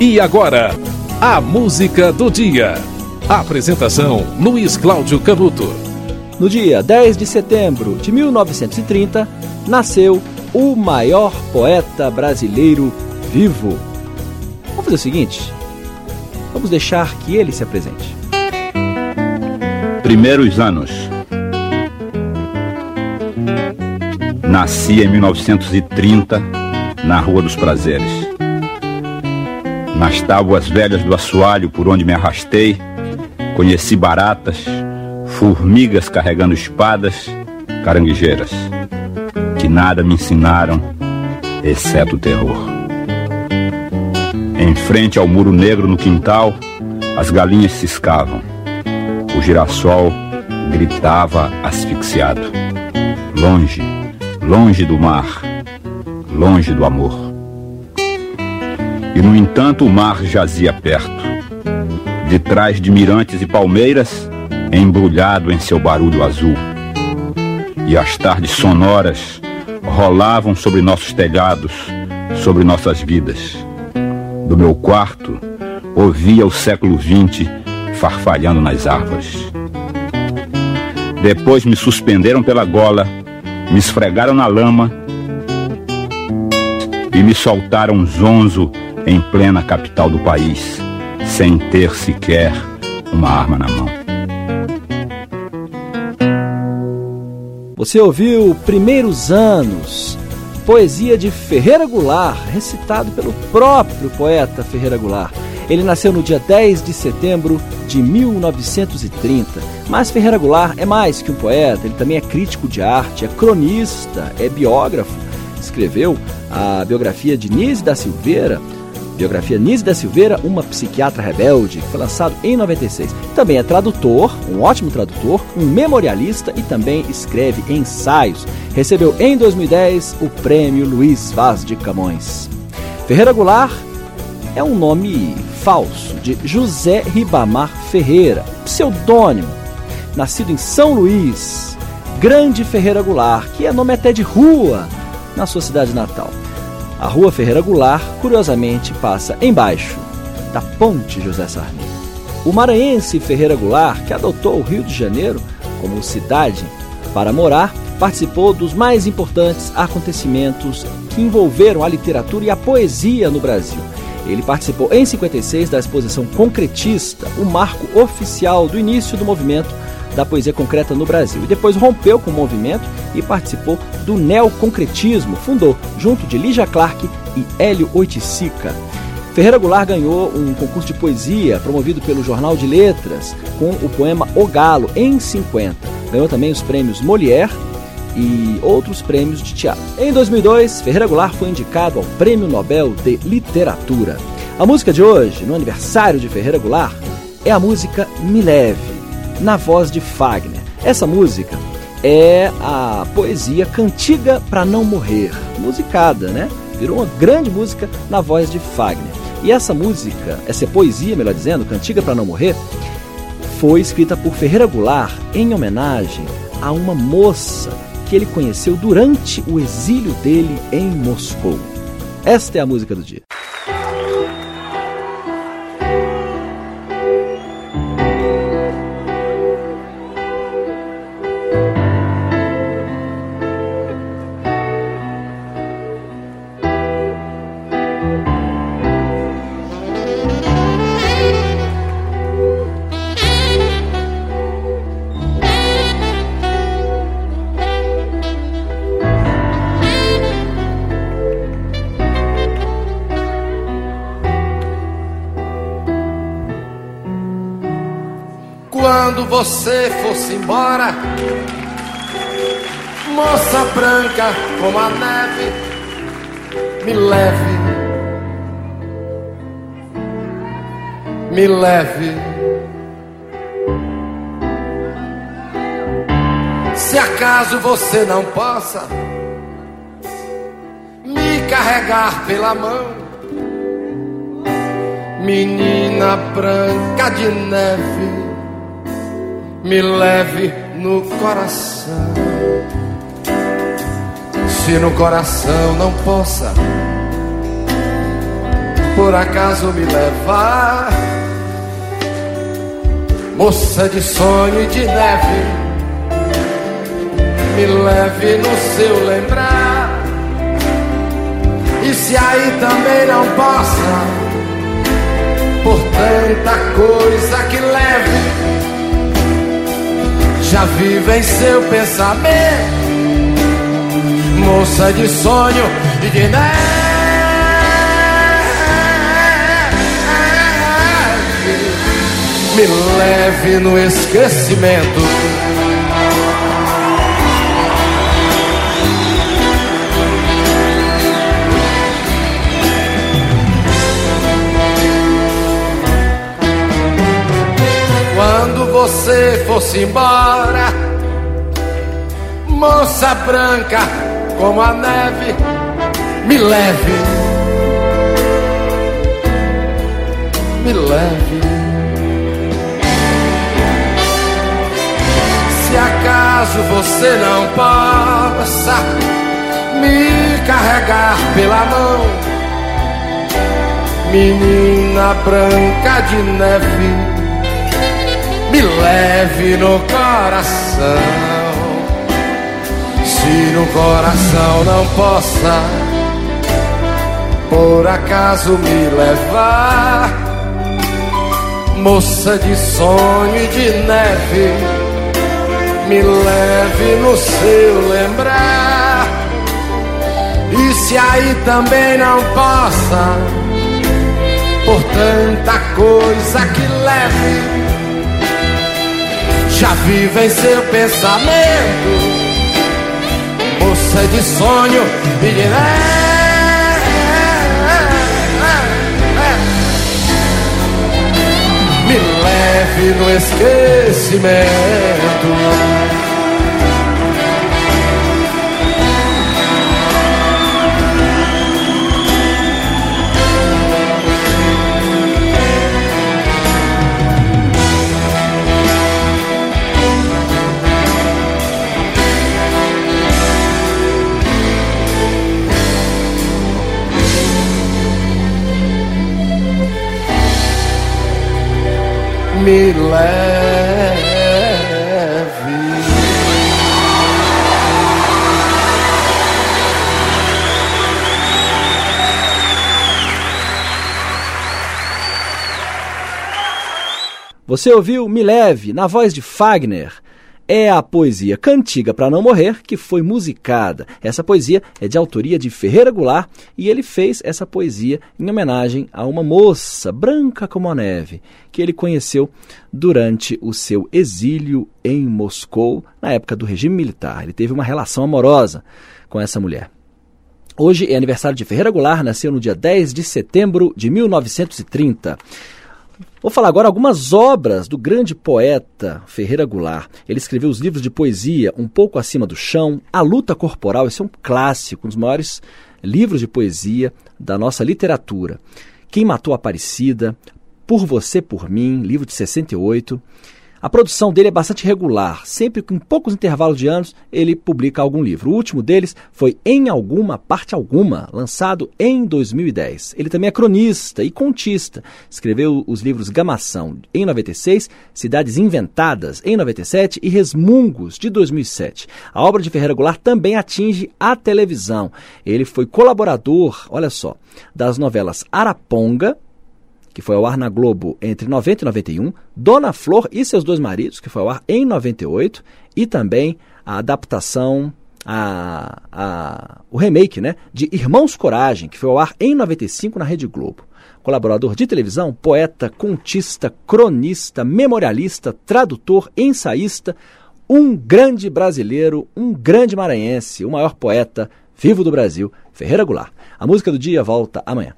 E agora, a música do dia. Apresentação: Luiz Cláudio Canuto. No dia 10 de setembro de 1930, nasceu o maior poeta brasileiro vivo. Vamos fazer o seguinte: vamos deixar que ele se apresente. Primeiros anos. Nasci em 1930, na Rua dos Prazeres. Nas tábuas velhas do assoalho por onde me arrastei, conheci baratas, formigas carregando espadas, caranguejeiras, que nada me ensinaram, exceto o terror. Em frente ao muro negro no quintal, as galinhas ciscavam. O girassol gritava asfixiado. Longe, longe do mar, longe do amor. E no entanto o mar jazia perto, de trás de mirantes e palmeiras, embrulhado em seu barulho azul. E as tardes sonoras rolavam sobre nossos telhados, sobre nossas vidas. Do meu quarto, ouvia o século XX farfalhando nas árvores. Depois me suspenderam pela gola, me esfregaram na lama e me soltaram zonzo em plena capital do país, sem ter sequer uma arma na mão. Você ouviu Primeiros Anos, poesia de Ferreira Goulart, recitado pelo próprio poeta Ferreira Goulart. Ele nasceu no dia 10 de setembro de 1930. Mas Ferreira Goulart é mais que um poeta, ele também é crítico de arte, é cronista, é biógrafo. Escreveu a biografia de Nise da Silveira, Biografia Nise da Silveira, uma psiquiatra rebelde, foi lançado em 96. Também é tradutor, um ótimo tradutor, um memorialista e também escreve ensaios. Recebeu em 2010 o prêmio Luiz Vaz de Camões. Ferreira Goulart é um nome falso de José Ribamar Ferreira, pseudônimo, nascido em São Luís, Grande Ferreira Goulart, que é nome até de rua na sua cidade natal. A Rua Ferreira Goulart, curiosamente, passa embaixo da Ponte José Sarney. O maranhense Ferreira Goulart, que adotou o Rio de Janeiro como cidade para morar, participou dos mais importantes acontecimentos que envolveram a literatura e a poesia no Brasil. Ele participou em 56 da exposição concretista, o marco oficial do início do movimento da poesia concreta no Brasil. E depois rompeu com o movimento e participou do neoconcretismo, fundou, junto de Lígia Clark e Hélio Oiticica. Ferreira Goulart ganhou um concurso de poesia promovido pelo Jornal de Letras com o poema O Galo, em 50. Ganhou também os prêmios Molière e outros prêmios de teatro. Em 2002, Ferreira Goulart foi indicado ao Prêmio Nobel de Literatura. A música de hoje, no aniversário de Ferreira Goulart, é a música Me Leve na voz de Fagner. Essa música é a poesia Cantiga para Não Morrer, musicada, né? Virou uma grande música na voz de Fagner. E essa música, essa poesia, melhor dizendo, Cantiga para Não Morrer, foi escrita por Ferreira Goulart em homenagem a uma moça que ele conheceu durante o exílio dele em Moscou. Esta é a música do dia. Você fosse embora, moça branca como a neve, me leve, me leve. Se acaso você não possa me carregar pela mão, menina branca de neve me leve no coração. Se no coração não possa por acaso me levar, moça de sonho e de neve, me leve no seu lembrar. E se aí também não possa, por tanta coisa que leve, já em seu pensamento moça de sonho e de neve. Me leve no esquecimento. Fosse embora, moça branca como a neve me leve, me leve. Se acaso você não possa me carregar pela mão, menina branca de neve, me leve no coração se no coração não possa por acaso me levar, moça de sonho e de neve, me leve no seu lembrar. E se aí também não possa, por tanta coisa que leve, já vive em seu pensamento. Moça de sonho de Me leve no esquecimento me leve. Você ouviu Me Leve, na voz de Fagner é a poesia Cantiga para Não Morrer, que foi musicada. Essa poesia é de autoria de Ferreira Goulart e ele fez essa poesia em homenagem a uma moça branca como a neve, que ele conheceu durante o seu exílio em Moscou, na época do regime militar. Ele teve uma relação amorosa com essa mulher. Hoje é aniversário de Ferreira Goulart, nasceu no dia 10 de setembro de 1930. Vou falar agora algumas obras do grande poeta Ferreira Goulart. Ele escreveu os livros de poesia Um Pouco Acima do Chão, A Luta Corporal, esse é um clássico, um dos maiores livros de poesia da nossa literatura. Quem Matou a Aparecida, Por Você, Por Mim, livro de 68. A produção dele é bastante regular, sempre com poucos intervalos de anos ele publica algum livro. O último deles foi Em Alguma Parte Alguma, lançado em 2010. Ele também é cronista e contista. Escreveu os livros Gamação em 96, Cidades Inventadas em 97 e Resmungos de 2007. A obra de Ferreira Goulart também atinge a televisão. Ele foi colaborador, olha só, das novelas Araponga, que foi ao ar na Globo entre 90 e 91, Dona Flor e seus dois maridos, que foi ao ar em 98, e também a adaptação, a, a, o remake né, de Irmãos Coragem, que foi ao ar em 95 na Rede Globo. Colaborador de televisão, poeta, contista, cronista, memorialista, tradutor, ensaísta, um grande brasileiro, um grande maranhense, o maior poeta vivo do Brasil, Ferreira Goulart. A música do dia volta amanhã.